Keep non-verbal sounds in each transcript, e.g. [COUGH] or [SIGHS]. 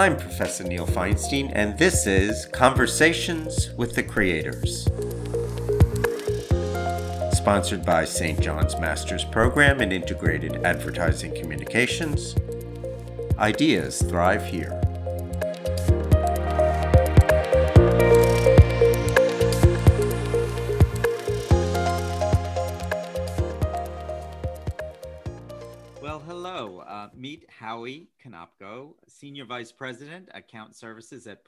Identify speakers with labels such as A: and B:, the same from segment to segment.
A: I'm Professor Neil Feinstein, and this is Conversations with the Creators. Sponsored by St. John's Master's Program in Integrated Advertising Communications. Ideas thrive here. Howie Konopko, Senior Vice President, Account Services at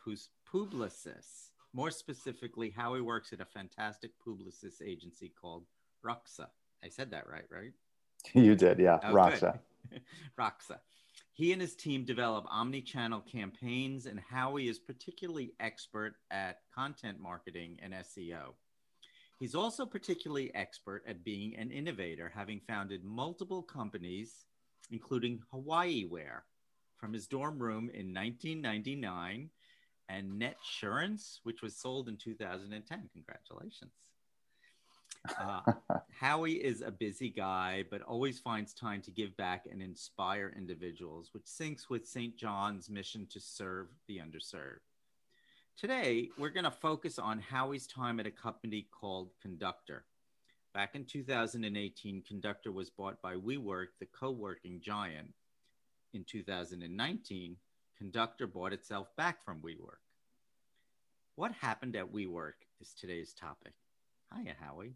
A: Publicis. More specifically, Howie works at a fantastic Publicis agency called Roxa. I said that right, right? [LAUGHS]
B: You did, yeah. Oh, Roxa. [LAUGHS]
A: Roxa. He and his team develop omni-channel campaigns, and Howie is particularly expert at content marketing and SEO. He's also particularly expert at being an innovator, having founded multiple companies including Hawaii Wear from his dorm room in 1999 and Netsurance, which was sold in 2010. Congratulations. Uh, [LAUGHS] Howie is a busy guy, but always finds time to give back and inspire individuals, which syncs with St. John's mission to serve the underserved. Today, we're going to focus on Howie's time at a company called Conductor. Back in 2018, Conductor was bought by WeWork, the co working giant. In 2019, Conductor bought itself back from WeWork. What happened at WeWork is today's topic. Hiya, Howie.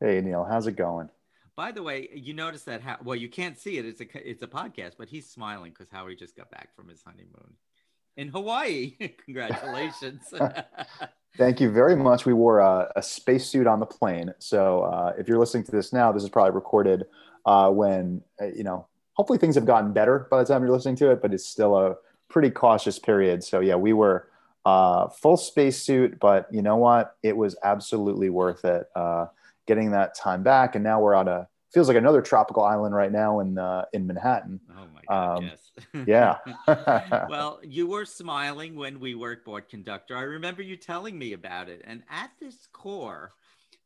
B: Hey, Neil. How's it going?
A: By the way, you notice that, how, well, you can't see it. It's a, it's a podcast, but he's smiling because Howie just got back from his honeymoon in Hawaii. [LAUGHS] Congratulations. [LAUGHS] [LAUGHS]
B: Thank you very much. We wore a, a spacesuit on the plane. So uh, if you're listening to this now, this is probably recorded uh, when, uh, you know, hopefully things have gotten better by the time you're listening to it, but it's still a pretty cautious period. So yeah, we were uh, full spacesuit, but you know what? It was absolutely worth it uh, getting that time back. And now we're on a, feels like another tropical island right now in, uh, in Manhattan.
A: Oh my God, um, yes [LAUGHS]
B: yeah. [LAUGHS]
A: well, you were smiling when WeWork board conductor. I remember you telling me about it. And at this core,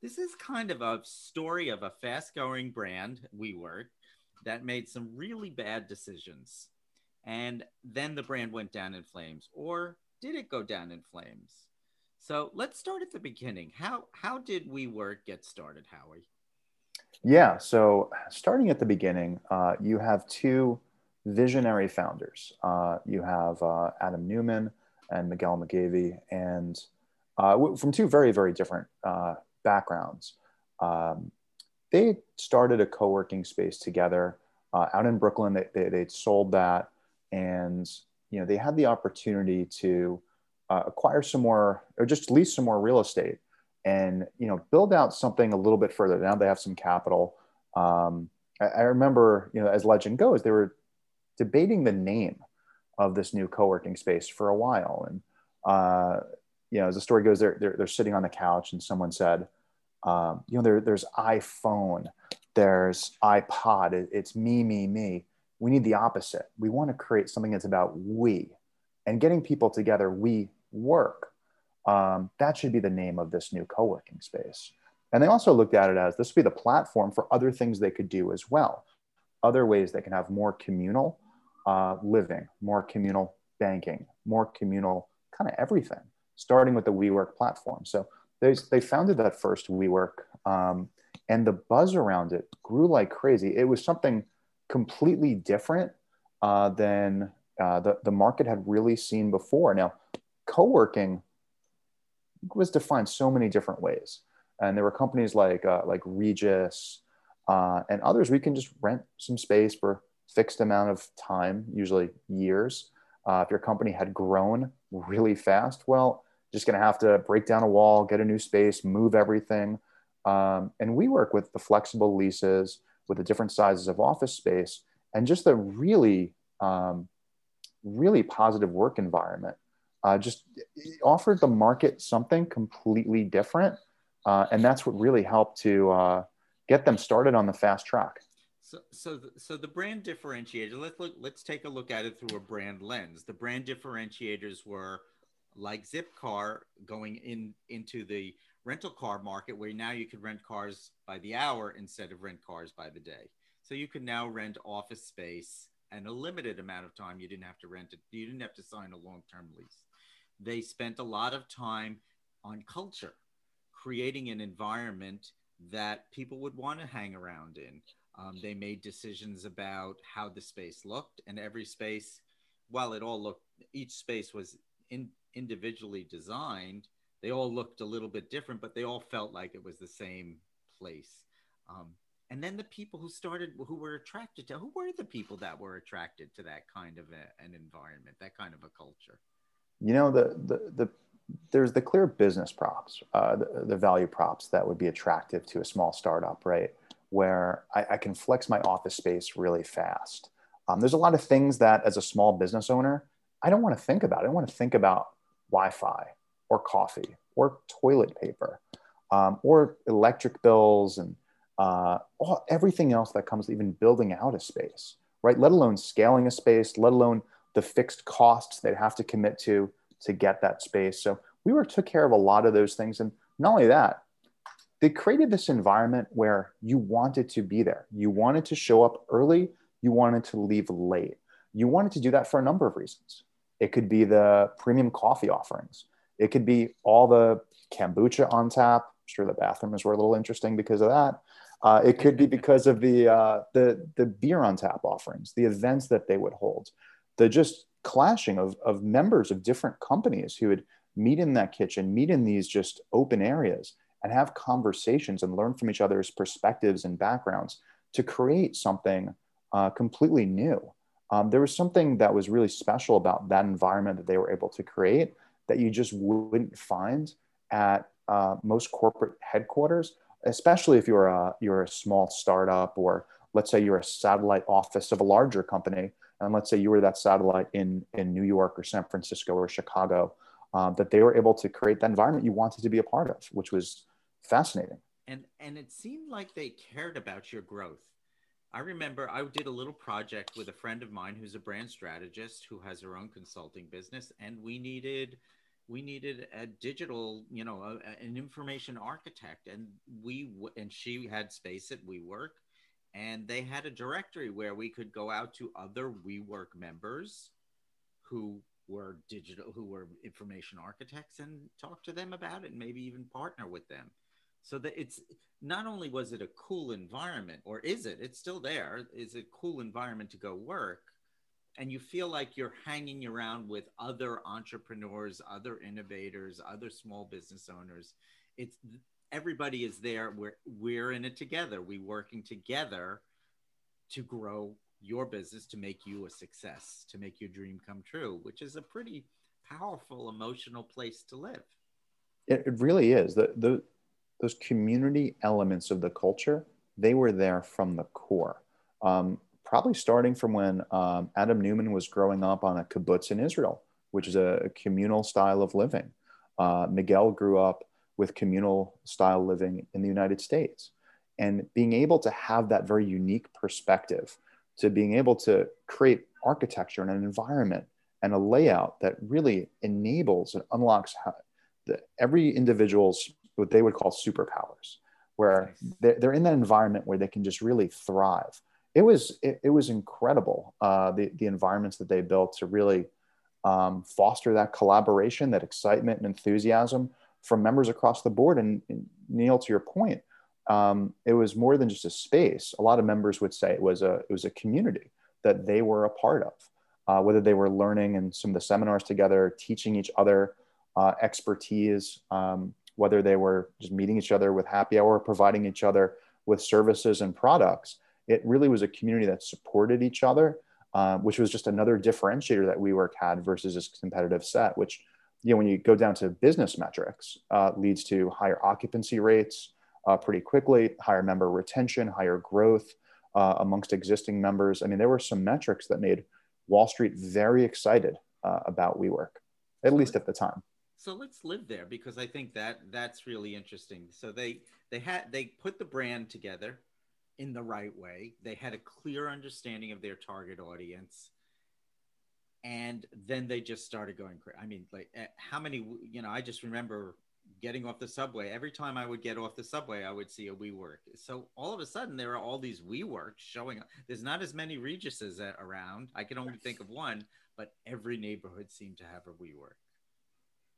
A: this is kind of a story of a fast going brand, WeWork, that made some really bad decisions. And then the brand went down in flames. Or did it go down in flames? So let's start at the beginning. How how did WeWork get started, Howie?
B: Yeah, so starting at the beginning, uh, you have two visionary founders. Uh, you have uh, Adam Neumann and Miguel McKelvey, and uh, from two very, very different uh, backgrounds. Um, they started a co working space together uh, out in Brooklyn. They, they, they, sold that, and you know they had the opportunity to acquire some more, or just lease some more real estate, and you know build out something a little bit further. Now they have some capital. Um, I, I remember, you know, as legend goes, they were debating the name of this new co-working space for a while. And, uh, you know, as the story goes, they're, they're, they're sitting on the couch and someone said, um, you know, there, there's iPhone, there's iPod, it, it's me, me, me. We need the opposite. We want to create something that's about we and getting people together. We work. Um, that should be the name of this new co-working space. And they also looked at it as this would be the platform for other things they could do as well. Other ways they can have more communal uh, living, more communal banking, more communal kind of everything, starting with the WeWork platform. So they, they founded that first WeWork, um, and the buzz around it grew like crazy. It was something completely different uh, than uh, the, the market had really seen before. Now, co working was defined so many different ways. And there were companies like, uh, like Regus uh, and others, we can just rent some space for fixed amount of time, usually years. Uh, if your company had grown really fast, well, just going to have to break down a wall, get a new space, move everything. Um, and we work with the flexible leases, with the different sizes of office space, and just the really, um, really positive work environment. Uh, just offered the market something completely different. Uh, and that's what really helped to uh, get them started on the fast track.
A: So, so, the, so the brand differentiator. Let's look. Let's take a look at it through a brand lens. The brand differentiators were like Zipcar going in into the rental car market, where now you could rent cars by the hour instead of rent cars by the day. So you can now rent office space and a limited amount of time. You didn't have to rent it. You didn't have to sign a long-term lease. They spent a lot of time on culture, creating an environment that people would want to hang around in. Um, they made decisions about how the space looked, and every space, while it all looked, each space was in, individually designed. They all looked a little bit different, but they all felt like it was the same place. Um, and then the people who started, who were attracted to, who were the people that were attracted to that kind of a, an environment, that kind of a culture?
B: You know, the the the there's the clear business props, uh, the, the value props that would be attractive to a small startup, right? Where I, I can flex my office space really fast. Um, there's a lot of things that, as a small business owner, I don't want to think about. I don't want to think about Wi-Fi or coffee or toilet paper um, or electric bills and uh, all, everything else that comes even building out a space, right? Let alone scaling a space, let alone the fixed costs they'd have to commit to to get that space. So WeWork took care of a lot of those things. And not only that, they created this environment where you wanted to be there. You wanted to show up early. You wanted to leave late. You wanted to do that for a number of reasons. It could be the premium coffee offerings. It could be all the kombucha on tap. I'm sure the bathrooms were a little interesting because of that. Uh, it could be [LAUGHS] because of the, uh, the, the beer on tap offerings, the events that they would hold, the just clashing of, of members of different companies who would meet in that kitchen, meet in these just open areas and have conversations and learn from each other's perspectives and backgrounds to create something uh, completely new. Um, there was something that was really special about that environment that they were able to create that you just wouldn't find at uh, most corporate headquarters, especially if you're a, you're a small startup or let's say you're a satellite office of a larger company. And let's say you were that satellite in, in New York or San Francisco or Chicago, um, that they were able to create that environment you wanted to be a part of, which was fascinating.
A: And, and it seemed like they cared about your growth. I remember I did a little project with a friend of mine who's a brand strategist who has her own consulting business, and we needed we needed a digital, you know, a, an information architect, and we and she had space at WeWork, and they had a directory where we could go out to other WeWork members who were digital, who were information architects, and talk to them about it, and maybe even partner with them. So that it's not only was it a cool environment, or is it? It's still there. Is a cool environment to go work, and you feel like you're hanging around with other entrepreneurs, other innovators, other small business owners. It's everybody is there. We're we're in it together. We working together to grow your business, to make you a success, to make your dream come true, which is a pretty powerful emotional place to live.
B: It, it really is. The the those community elements of the culture, they were there from the core. Um, probably starting from when um, Adam Neumann was growing up on a kibbutz in Israel, which is a communal style of living. Uh, Miguel grew up with communal style living in the United States. And being able to have that very unique perspective to being able to create architecture and an environment and a layout that really enables and unlocks how, the, every individual's what they would call superpowers, where they're, they're in that environment where they can just really thrive it was it, it was incredible uh, the the environments that they built to really um, foster that collaboration, that excitement and enthusiasm from members across the board. And, and Neil, to your point, um, it was more than just a space. A lot of members would say it was a it was a community that they were a part of. Uh, whether they were learning in some of the seminars together, teaching each other uh, expertise, um, whether they were just meeting each other with happy hour, providing each other with services and products it really was a community that supported each other, uh, which was just another differentiator that WeWork had versus this competitive set, which, you know, when you go down to business metrics, uh, leads to higher occupancy rates uh, pretty quickly, higher member retention, higher growth uh, amongst existing members. I mean, there were some metrics that made Wall Street very excited uh, about WeWork, at least at the time
A: so let's live there because i think that that's really interesting so they they had they put the brand together in the right way. They had a clear understanding of their target audience. And then they just started going crazy. I mean, like, eh, how many, you know, I just remember getting off the subway. Every time I would get off the subway, I would see a WeWork. So all of a sudden, there are all these WeWorks showing up. There's not as many Reguses around. I can only think of one, but every neighborhood seemed to have a WeWork.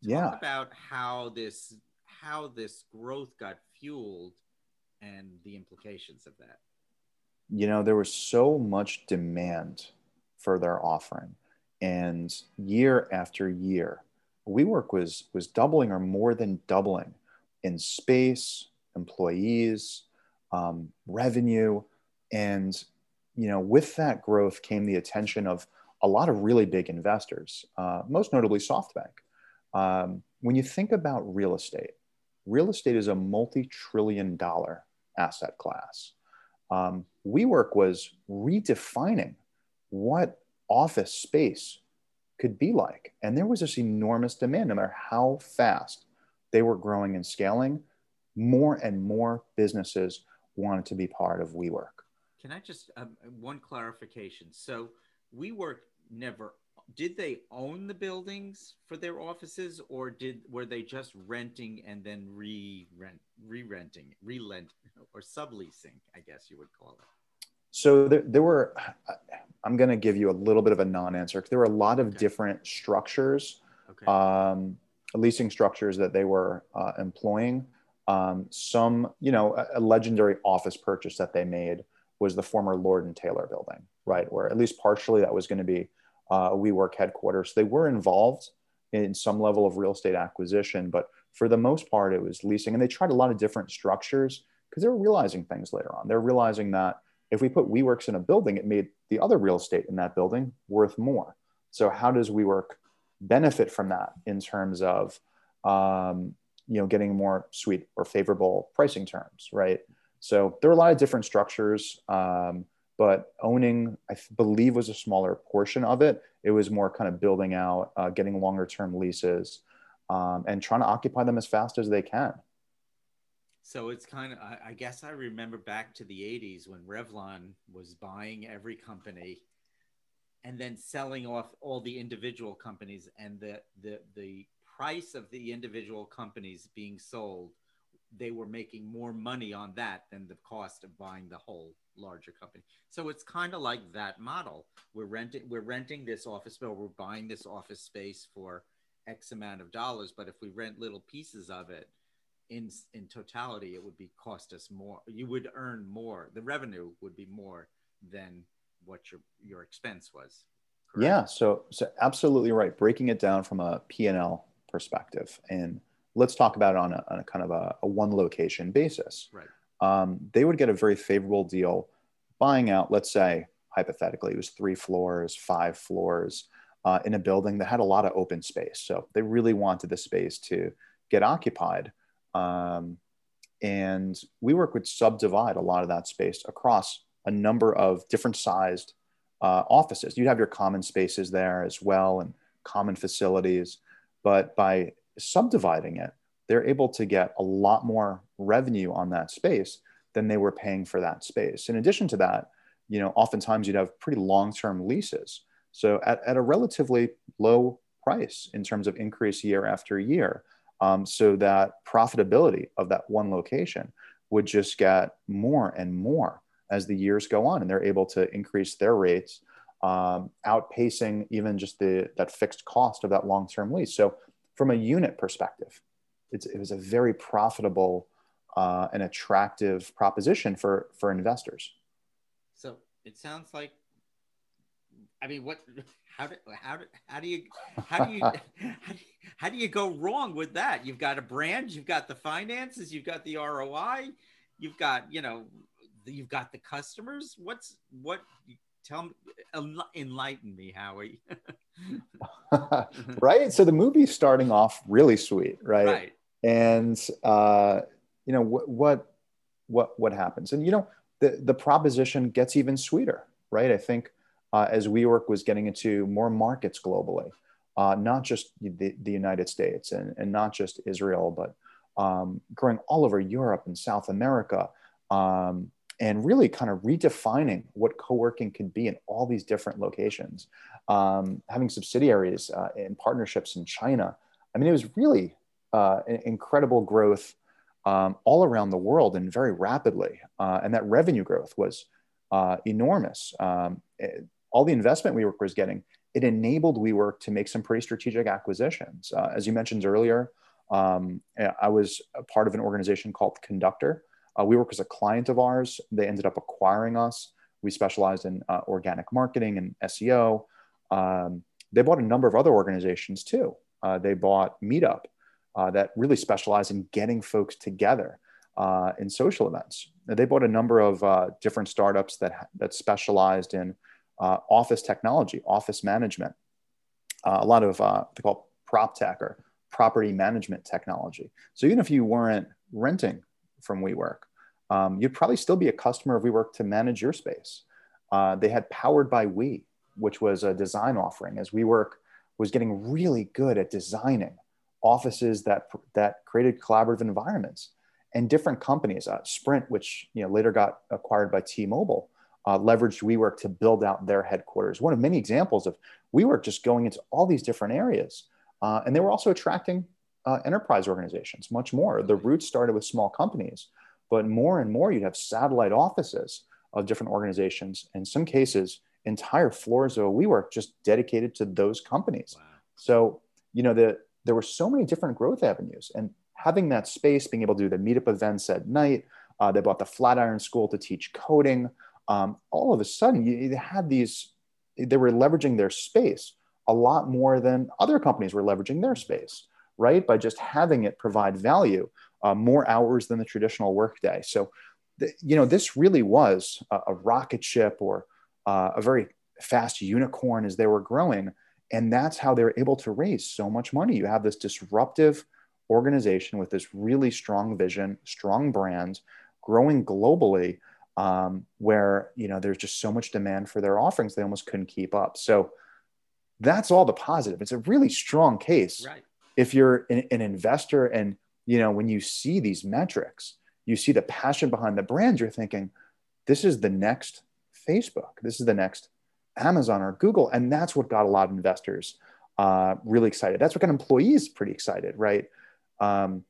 A: Talk
B: yeah.
A: about how this how this growth got fueled and the implications of that.
B: You know, there was so much demand for their offering, and year after year, WeWork was was doubling or more than doubling in space, employees, um, revenue, and you know, with that growth came the attention of a lot of really big investors, uh, most notably SoftBank. Um, when you think about real estate, real estate is a multi-trillion dollar asset class. Um, WeWork was redefining what office space could be like. And there was this enormous demand, no matter how fast they were growing and scaling, more and more businesses wanted to be part of WeWork.
A: Can I just um, one clarification? So WeWork never did they own the buildings for their offices or did were they just renting and then re-rent re-renting re-lent or subleasing i guess you would call it
B: so there, there were [SIGHS] i'm going to give you a little bit of a non-answer there were a lot of okay. different structures okay. um, leasing structures that they were uh, employing um, some you know a, a legendary office purchase that they made was the former lord and taylor building right where at least partially that was going to be uh, WeWork headquarters. They were involved in some level of real estate acquisition, but for the most part, it was leasing. And they tried a lot of different structures because they were realizing things later on. They're realizing that if we put WeWorks in a building, it made the other real estate in that building worth more. So how does WeWork benefit from that in terms of um, you know getting more sweet or favorable pricing terms, right? So there are a lot of different structures. Um, but owning i believe was a smaller portion of it it was more kind of building out uh, getting longer term leases um, and trying to occupy them as fast as they can
A: so it's kind of i guess i remember back to the 80s when revlon was buying every company and then selling off all the individual companies and the the the price of the individual companies being sold they were making more money on that than the cost of buying the whole larger company. So it's kind of like that model. We're renting we're renting this office bill, we're buying this office space for X amount of dollars, but if we rent little pieces of it in in totality, it would be cost us more. You would earn more. The revenue would be more than what your your expense was.
B: Correct? Yeah, so so absolutely right. Breaking it down from a P&L perspective and let's talk about it on a, on a kind of a, a, one location basis.
A: Right.
B: Um, they would get a very favorable deal buying out, let's say, hypothetically, it was three floors, five floors uh, in a building that had a lot of open space. So they really wanted the space to get occupied. Um, and we work with subdivide a lot of that space across a number of different sized uh, offices. You'd have your common spaces there as well and common facilities. But by subdividing it, they're able to get a lot more revenue on that space than they were paying for that space. In addition to that, you know, oftentimes you'd have pretty long-term leases. So at, at a relatively low price in terms of increase year after year. Um, so that profitability of that one location would just get more and more as the years go on and they're able to increase their rates um, outpacing even just the that fixed cost of that long-term lease so from a unit perspective, it was a very profitable uh, and attractive proposition for for investors.
A: So it sounds like, I mean, what? How do how do how do you how do you [LAUGHS] how do you, how do you go wrong with that? You've got a brand, you've got the finances, you've got the ROI, you've got you know, you've got the customers. What's what? Tell me, enlighten me, Howie. [LAUGHS]
B: right. So the movie's starting off really sweet, right?
A: Right.
B: And uh, you know what what what what happens, and you know the the proposition gets even sweeter, right? I think uh, as WeWork was getting into more markets globally, uh, not just the, the United States and, and not just Israel, but um, growing all over Europe and South America. Um, and really kind of redefining what co-working can be in all these different locations um, having subsidiaries uh, and partnerships in china i mean it was really uh, incredible growth um, all around the world and very rapidly. Uh, and that revenue growth was uh, enormous. Um, it, all the investment WeWork was getting, it enabled WeWork to make some pretty strategic acquisitions. Uh, as you mentioned earlier, um, I was a part of an organization called Conductor. Uh, WeWork was a client of ours. They ended up acquiring us. We specialized in uh, organic marketing and SEO. Um, they bought a number of other organizations too. Uh, they bought Meetup, uh, that really specialized in getting folks together uh, in social events. They bought a number of uh, different startups that, that specialized in uh, office technology, office management, uh, a lot of uh, they call prop tech or property management technology. So even if you weren't renting from WeWork, um, you'd probably still be a customer of WeWork to manage your space. they had Powered by We, which was a design offering, as WeWork was getting really good at designing offices that that created collaborative environments and different companies uh, sprint which you know later got acquired by t-mobile uh, leveraged WeWork to build out their headquarters. One of many examples of WeWork just going into all these different areas. Uh, and they were also attracting uh, enterprise organizations much more. The roots started with small companies, but more and more you'd have satellite offices of different organizations. In some cases, entire floors of WeWork just dedicated to those companies. Wow. So, you know, the, there were so many different growth avenues and having that space, being able to do the meetup events at night. Uh, they bought the Flatiron School to teach coding. Um, all of a sudden, you, you had these, they were leveraging their space a lot more than other companies were leveraging their space, right? By just having it provide value uh, more hours than the traditional workday. So, you know, this really was a, a rocket ship or uh, a very fast unicorn as they were growing and that's how they're able to raise so much money. You have this disruptive organization with this really strong vision, strong brand, growing globally, um, where you know there's just so much demand for their offerings they almost couldn't keep up. So that's all the positive. It's a really strong case.
A: Right.
B: If you're an, an investor and you know when you see these metrics, you see the passion behind the brand, you're thinking, this is the next Facebook. This is the next Amazon or Google. And that's what got a lot of investors uh, really excited. That's what got employees pretty excited, right? Um,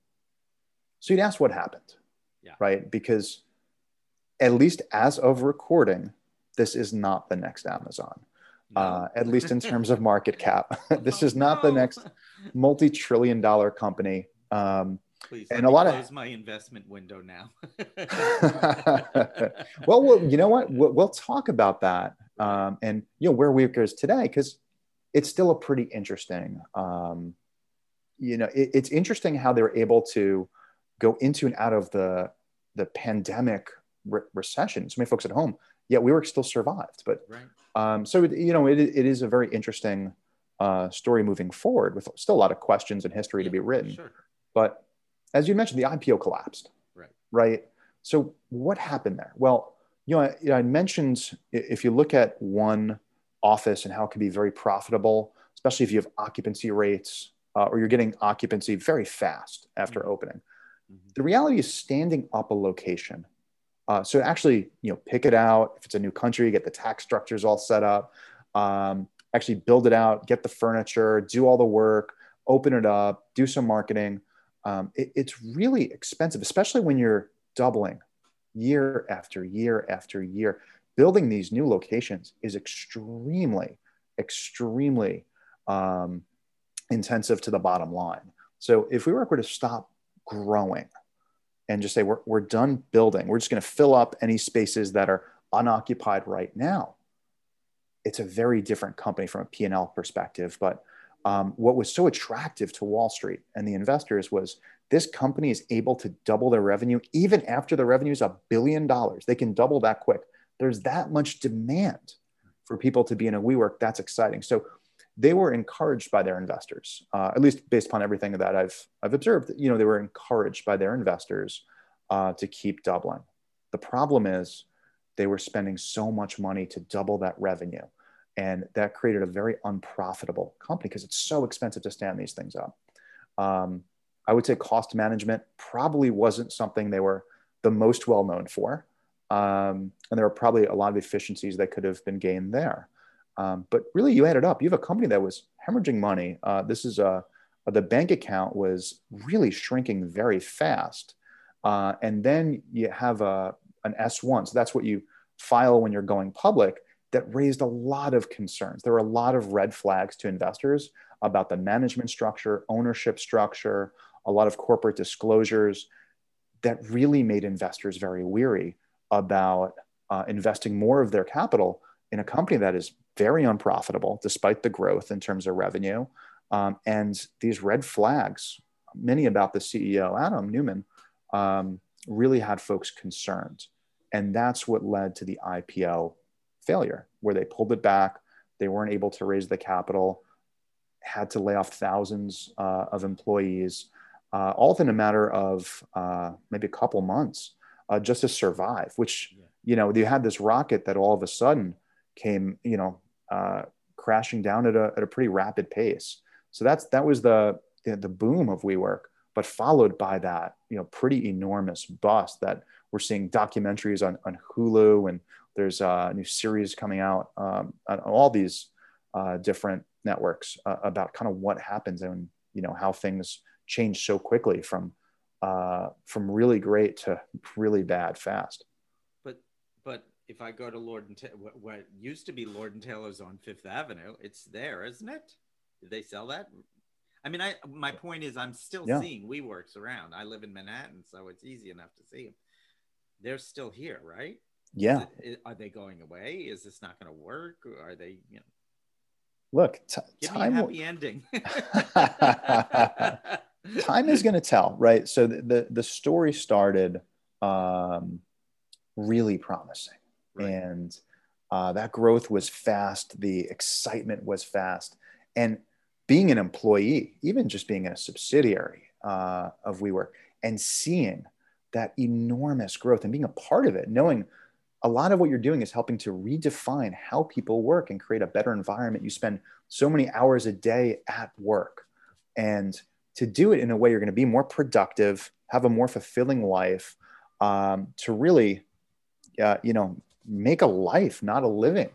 B: so you'd ask what happened, yeah. right? Because at least as of recording, this is not the next Amazon. No. Uh, at least in terms of market cap. [LAUGHS] [LAUGHS] this is not no. the next multi-trillion dollar company. Um,
A: Please and a lot close of my investment window now. [LAUGHS]
B: well, well, you know what? We'll, we'll talk about that, um, and you know where WeWork is today because it's still a pretty interesting. Um, you know, it, it's interesting how they're able to go into and out of the the pandemic re- recession. So many folks at home, yet WeWork still survived. But right. um, so it, you know, it, it is a very interesting uh, story moving forward with still a lot of questions and history yeah, to be written. Sure. But as you mentioned, the IPO collapsed.
A: Right.
B: Right. So what happened there? Well, you know, I, I mentioned if you look at one office and how it can be very profitable, especially if you have occupancy rates uh, or you're getting occupancy very fast after mm-hmm. opening. Mm-hmm. The reality is standing up a location. Uh, so actually, you know, pick it out. If it's a new country, get the tax structures all set up. Um, actually build it out, get the furniture, do all the work, open it up, do some marketing um, it, it's really expensive, especially when you're doubling year after year after year. Building these new locations is extremely, extremely um, intensive to the bottom line. So if we were to stop growing and just say we're, we're done building, we're just going to fill up any spaces that are unoccupied right now, it's a very different company from a P&L perspective. But um, what was so attractive to Wall Street and the investors was this company is able to double their revenue even after the revenue is a billion dollars. They can double that quick. There's that much demand for people to be in a WeWork. That's exciting. So they were encouraged by their investors, uh, at least based upon everything that I've I've observed. You know, they were encouraged by their investors uh, to keep doubling. The problem is they were spending so much money to double that revenue and that created a very unprofitable company because it's so expensive to stand these things up. Um, I would say cost management probably wasn't something they were the most well known for. Um, and there were probably a lot of efficiencies that could have been gained there. Um, but really, you add it up, you have a company that was hemorrhaging money. Uh, this is a, uh, the bank account was really shrinking very fast. Uh, and then you have a, an S1. So that's what you file when you're going public that raised a lot of concerns. There were a lot of red flags to investors about the management structure, ownership structure, a lot of corporate disclosures that really made investors very weary about uh, investing more of their capital in a company that is very unprofitable despite the growth in terms of revenue. Um, and these red flags, many about the CEO, Adam Neumann, um, really had folks concerned. And that's what led to the IPO failure, where they pulled it back. They weren't able to raise the capital, had to lay off thousands uh, of employees, uh, all within a matter of uh, maybe a couple months uh, just to survive, which, you know, you had this rocket that all of a sudden came, you know, uh, crashing down at a, at a pretty rapid pace. So that's, that was the, the boom of WeWork, but followed by that, you know, pretty enormous bust that we're seeing documentaries on, on Hulu and there's a new series coming out um, on all these uh, different networks uh, about kind of what happens and you know how things change so quickly from uh, from really great to really bad fast.
A: If I go to Lord and Ta- what, what used to be Lord and Taylor's on Fifth Avenue, it's there, isn't it? Did they sell that? I mean, I my point is, I'm still yeah. seeing WeWorks around. I live in Manhattan, so it's easy enough to see them. They're still here, right?
B: Yeah.
A: It, are they going away? Is this not going to work? Or are they, you know?
B: Look, t-
A: Give time me a happy ending. [LAUGHS] [LAUGHS]
B: time is going to tell, right? So the, the, the story started um, really promising. Right. And uh, that growth was fast. The excitement was fast. And being an employee, even just being a subsidiary uh, of WeWork and seeing that enormous growth and being a part of it, knowing a lot of what you're doing is helping to redefine how people work and create a better environment. You spend so many hours a day at work. And to do it in a way you're going to be more productive, have a more fulfilling life, um, to really, uh, you know, make a life, not a living,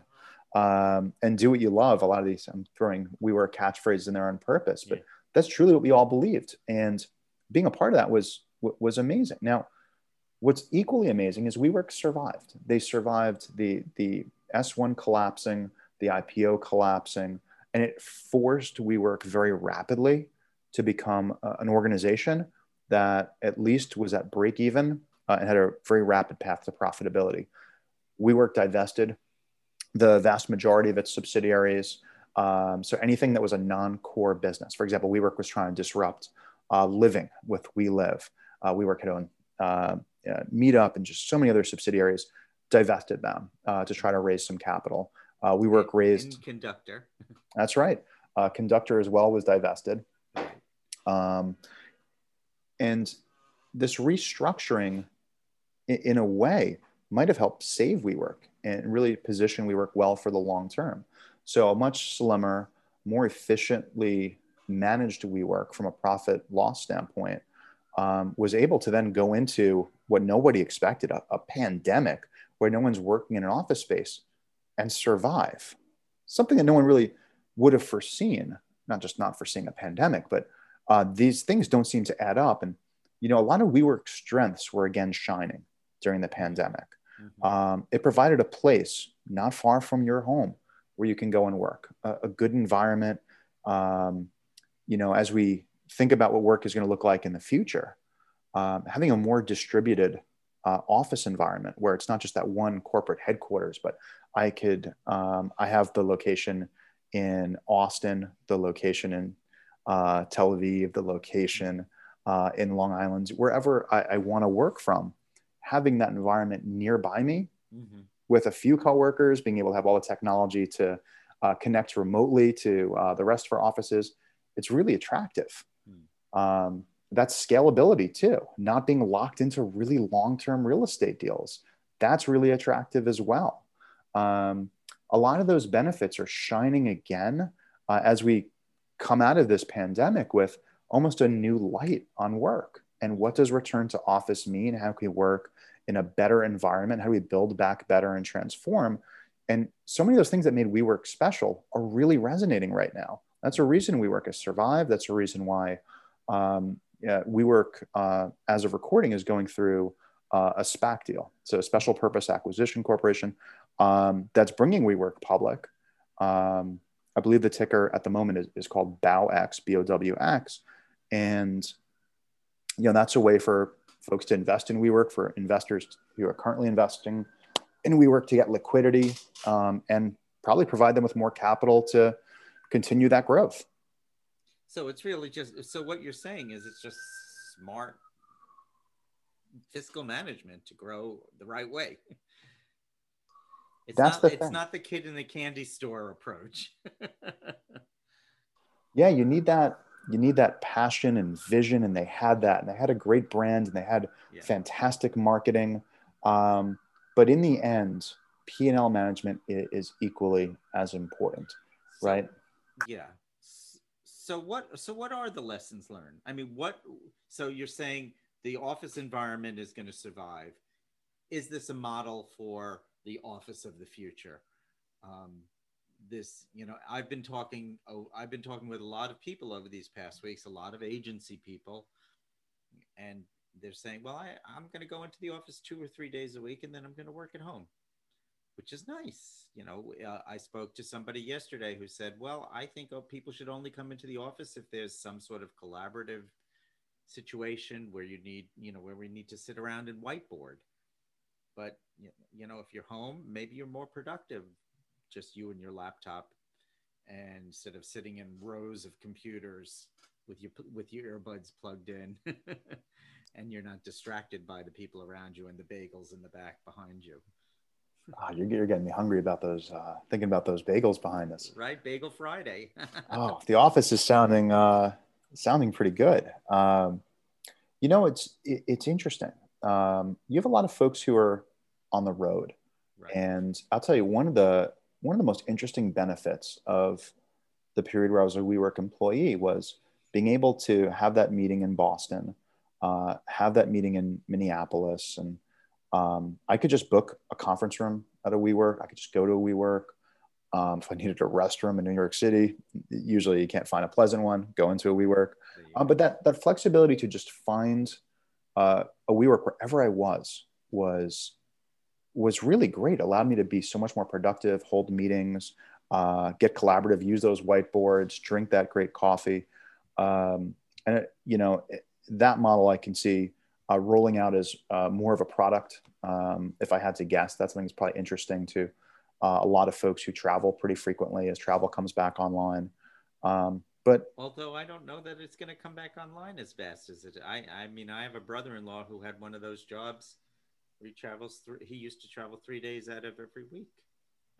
B: um, and do what you love. A lot of these, I'm throwing we WeWork catchphrases in there on purpose, but yeah. that's truly what we all believed. And being a part of that was was amazing. Now, what's equally amazing is WeWork survived. They survived the the S1 collapsing, the IPO collapsing, and it forced WeWork very rapidly to become uh, an organization that at least was at break even uh, and had a very rapid path to profitability. WeWork divested the vast majority of its subsidiaries. Um, so anything that was a non-core business, for example, WeWork was trying to disrupt uh, living with WeLive. Uh, WeWork had owned uh, uh, Meetup and just so many other subsidiaries, divested them uh, to try to raise some capital. Uh, WeWork raised
A: Conductor. [LAUGHS]
B: That's right. Uh, Conductor as well was divested. Um, and this restructuring, in, in, a way, might have helped save WeWork and really position WeWork well for the long term. So, a much slimmer, more efficiently managed WeWork from a profit loss standpoint um, was able to then go into what nobody expected a, a pandemic where no one's working in an office space and survive. Something that no one really would have foreseen, not just not foreseeing a pandemic, but uh, these things don't seem to add up. And, you know, a lot of WeWork strengths were again shining during the pandemic. Mm-hmm. Um, it provided a place not far from your home where you can go and work, a, a good environment. Um, you know, as we think about what work is going to look like in the future, um, having a more distributed uh, office environment where it's not just that one corporate headquarters, but I could, um, I have the location in Austin, the location in uh, Tel Aviv, the location uh, in Long Island, wherever I, I want to work from, having that environment nearby me mm-hmm. with a few coworkers, being able to have all the technology to uh, connect remotely to uh, the rest of our offices, it's really attractive. Mm. Um, that's scalability too, not being locked into really long term real estate deals. That's really attractive as well. Um, a lot of those benefits are shining again uh, as we come out of this pandemic with almost a new light on work. And what does return to office mean? How can we work in a better environment? How do we build back better and transform? And so many of those things that made WeWork special are really resonating right now. That's a reason WeWork has survived. That's a reason why um, yeah, WeWork, uh, as of recording, is going through uh, a SPAC deal, so a special purpose acquisition corporation um, that's bringing WeWork public. Um, I believe the ticker at the moment is, is called BowX, B O W X, and you know that's a way for folks to invest in WeWork for investors who are currently investing in WeWork to get liquidity um, and probably provide them with more capital to continue that growth.
A: So it's really just so what you're saying is it's just smart fiscal management to grow the right way. It's
B: That's
A: not
B: the
A: it's
B: thing.
A: not the kid in the candy store approach. [LAUGHS]
B: yeah, you need that you need that passion and vision and they had that and they had a great brand and they had
A: Yeah.
B: fantastic marketing. Um, but in the end p&l management is, equally as important right?
A: yeah. So what so what are the lessons learned? I mean what so you're saying the office environment is going to survive. Is this a model for the office of the future? Um, this you know i've been talking oh, i've been talking with a lot of people over these past weeks a lot of agency people and they're saying well I, i'm going to go into the office two or three days a week and then i'm going to work at home which is nice. You know, uh, I spoke to somebody yesterday who said, "Well, I think oh, people should only come into the office if there's some sort of collaborative situation where you need, you know, where we need to sit around and whiteboard." But you know, if you're home, maybe you're more productive, just you and your laptop, and instead of sitting in rows of computers with your with your earbuds plugged in, [LAUGHS] and you're not distracted by the people around you and the bagels in the back behind you.
B: Ah, you're, you're getting me hungry about those uh, thinking about those bagels behind us
A: right? Bagel Friday. [LAUGHS]
B: oh the office is sounding uh, sounding pretty good um, you know it's it, it's interesting um, you have a lot of folks who are on the road
A: right.
B: And I'll tell you one of the one of the most interesting benefits of the period where I was a WeWork employee was being able to have that meeting in Boston, uh, have that meeting in Minneapolis, and um, I could just book a conference room at a WeWork. I could just go to a WeWork. Um, if I needed a restroom in New York City, usually you can't find a pleasant one. Go into a WeWork. Um, but that that flexibility to just find uh, a WeWork wherever I was was was really great. Allowed me to be so much more productive, hold meetings, uh, get collaborative, use those whiteboards, drink that great coffee, um, and it, you know it- that model I can see uh, rolling out as uh, more of a product. Um, if I had to guess, that's something that's probably interesting to uh, a lot of folks who travel pretty frequently as travel comes back online. Um, but
A: Although I don't know that it's going to come back online as fast as it. I I mean, I have a brother-in-law who had one of those jobs he travels. Three, he used to travel three days out of every week,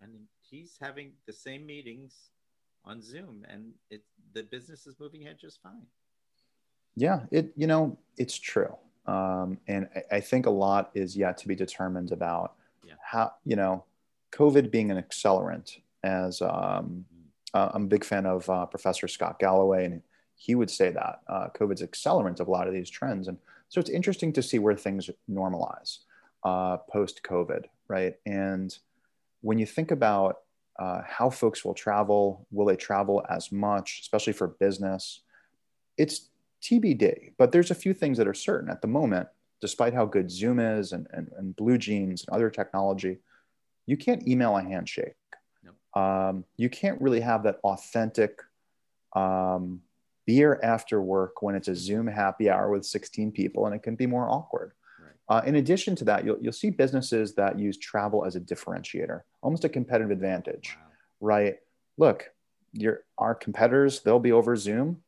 A: and he's having the same meetings on Zoom, and it the business is moving ahead just fine.
B: Yeah, it you know it's true, um, and I, I think a lot is yet to be determined about
A: Yeah.
B: how you know COVID being an accelerant. As um, uh, I'm a big fan of uh, Professor Scott Galloway, and he would say that uh, COVID's accelerant of a lot of these trends, and so it's interesting to see where things normalize uh, post COVID, right? And when you think about uh, how folks will travel, will they travel as much, especially for business? It's TBD, but there's a few things that are certain at the moment, despite how good Zoom is and, and, and BlueJeans and other technology, you can't email a handshake. Um, you can't really have that authentic um, beer after work when it's a Zoom happy hour with 16 people, and it can be more awkward. Uh, in addition to that, you'll, you'll see businesses that use travel as a differentiator, almost a competitive advantage
A: Wow.
B: right? Look, your our competitors, they'll be over Zoom.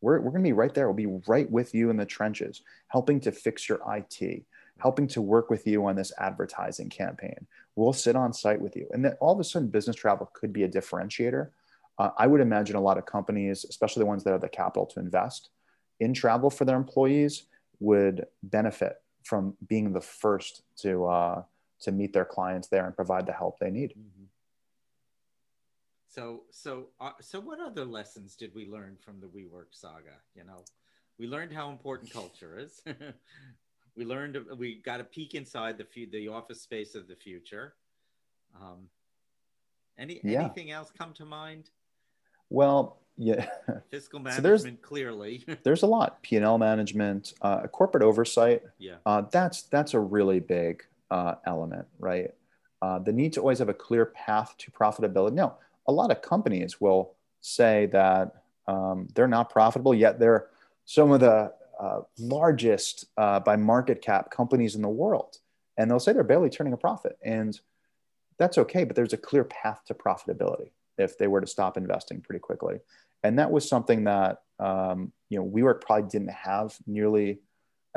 B: We're, we're going to be right there. We'll be right with you in the trenches, helping to fix your IT, helping to work with you on this advertising campaign. We'll sit on site with you. And then all of a sudden, business travel could be a differentiator. Uh, I would imagine a lot of companies, especially the ones that have the capital to invest in travel for their employees, would benefit from being the first to, uh, to meet their clients there and provide the help they need.
A: Mhm. So so uh, so what other lessons did we learn from the WeWork saga? You know, we learned how important culture is. [LAUGHS] we learned we got a peek inside the the office space of the future. Um, any
B: Yeah.
A: anything else come to mind?
B: Well, yeah.
A: Fiscal [LAUGHS]
B: So there's-
A: management, clearly. [LAUGHS]
B: there's a lot p&l management uh, corporate oversight
A: yeah.
B: uh, that's that's a really big uh, element right uh, the need to always have a clear path to profitability now a lot of companies will say that um, they're not profitable yet they're some of the uh, largest uh, by market cap companies in the world and they'll say they're barely turning a profit and that's okay but there's a clear path to profitability if they were to stop investing pretty quickly and that was something that um, you know WeWork probably didn't have nearly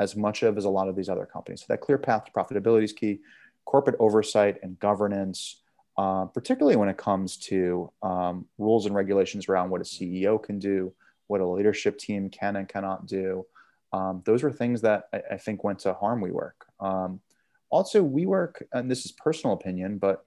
B: as much of as a lot of these other companies. So that clear path to profitability is key. Corporate oversight and governance, uh, particularly when it comes to um, rules and regulations around what a CEO can do, what a leadership team can and cannot do. Um, those were things that I, I, think went to harm WeWork. Um, also, WeWork, and this is personal opinion, but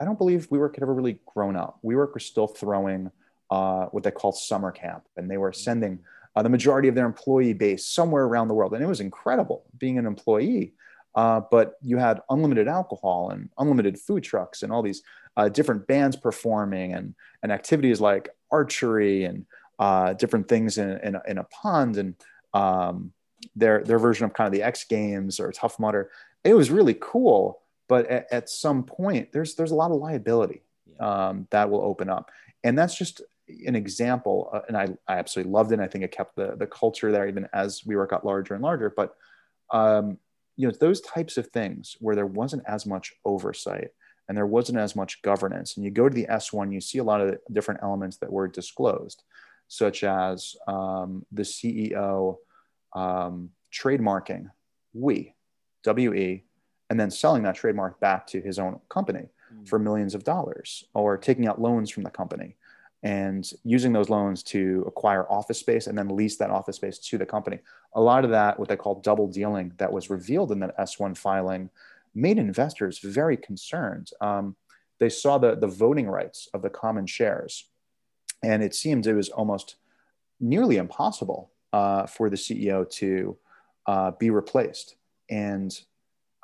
B: I don't believe WeWork had ever really grown up. WeWork was still throwing uh, what they call summer camp, and they were sending uh, the majority of their employee base somewhere around the world, and it was incredible being an employee. Uh, but you had unlimited alcohol and unlimited food trucks and all these uh, different bands performing and, and activities like archery and uh, different things in, in, in, a pond and um, their, their version of kind of the X Games or Tough Mudder. It was really cool, but at, at some point, there's there's a lot of liability um, that will open up, and that's just an example, uh, and I, I absolutely loved it. and I think it kept the, the culture there even as WeWork got larger and larger. But um, you know, those types of things where there wasn't as much oversight and there wasn't as much governance. And you go to the S1, you see a lot of different elements that were disclosed, such as um, the CEO um, trademarking we, WE, and then selling that trademark back to his own company mm. for millions of dollars or taking out loans from the company and using those loans to acquire office space and then lease that office space to the company. A lot of that, what they call double dealing, that was revealed in that S1 filing, made investors very concerned. Um, they saw the, the voting rights of the common shares, and it seemed it was almost nearly impossible uh, for the CEO to uh, be replaced. And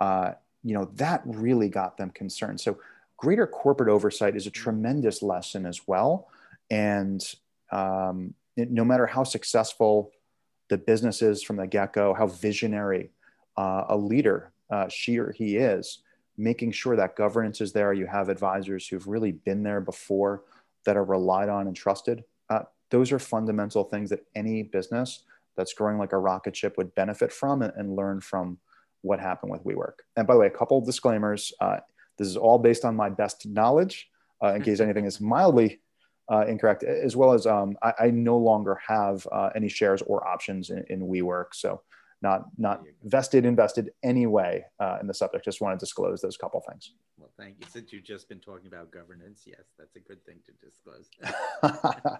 B: uh, you know that really got them concerned. So greater corporate oversight is a tremendous lesson as well and um, it, no matter how successful the business is from the get go, how visionary uh, a leader uh, she or he is, making sure that governance is there. You have advisors who've really been there before that are relied on and trusted. Uh, those are fundamental things that any business that's growing like a rocket ship would benefit from and, and learn from what happened with WeWork. And by the way, a couple of disclaimers. Uh, this is all based on my best knowledge. Uh, in case anything is mildly uh, incorrect, as well as um, I, I, no longer have uh, any shares or options in, in WeWork. So not not vested, invested anyway uh, in the subject. Just want to disclose those couple things.
A: Well, thank you. Since you've just been talking about governance, yes, that's a good thing to disclose. [LAUGHS]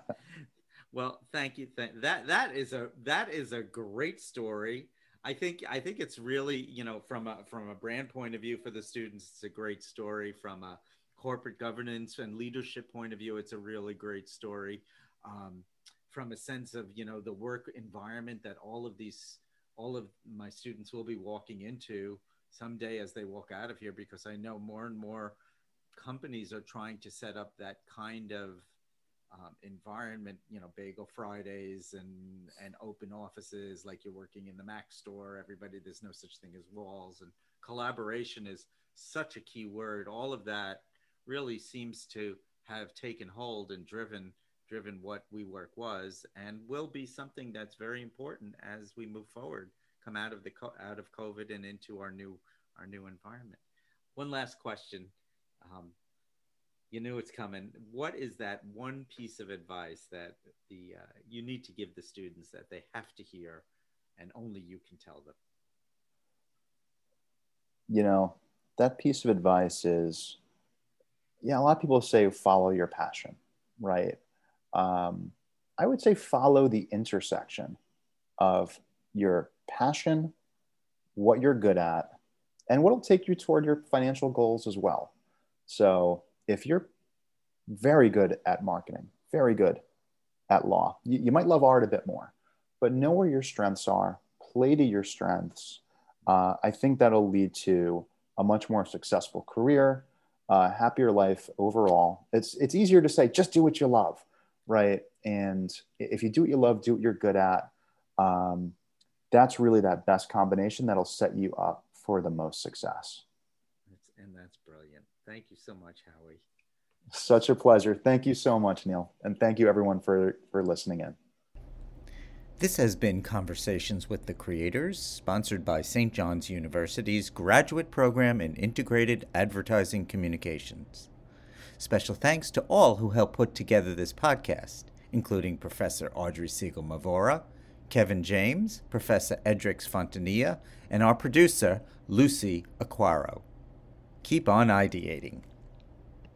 A: well, thank you. Th- that that is a that is a great story. I think I think it's really you know from a from a brand point of view for the students, it's a great story. From a corporate governance and leadership point of view, it's a really great story. Um, from a sense of you know the work environment that all of these all of my students will be walking into someday as they walk out of here because i know more and more companies are trying to set up that kind of um, environment you know bagel fridays and and open offices like you're working in the mac store everybody there's no such thing as walls and collaboration is such a key word all of that really seems to have taken hold and driven driven what WeWork was and will be something that's very important as we move forward, come out of the out of COVID and into our new our new environment. One last question. Um, you knew it's coming. What is that one piece of advice that the uh, you need to give the students that they have to hear, and only you can tell them?
B: You know, that piece of advice is yeah, a lot of people say follow your passion, right? Um, I would say follow the intersection of your passion, what you're good at, and what'll take you toward your financial goals as well. So if you're very good at marketing, very good at law, you, you might love art a bit more, but know where your strengths are, play to your strengths. Uh, I think that'll lead to a much more successful career, uh, happier life overall. It's it's easier to say just do what you love, right? and if you do what you love, do what you're good at, um, that's really that best combination that'll set you up for the most success.
A: and that's. Thank you so much, Howie.
B: Such a pleasure. Thank you so much, Neil. And thank you everyone for, for listening in.
A: This has been Conversations with the Creators, sponsored by St. John's University's graduate program in integrated advertising communications. Special thanks to all who helped put together this podcast, including Professor Audrey Siegel Mavora, Kevin James, Professor Edrix Fontanilla, and our producer, Lucy Aquaro. Keep on ideating.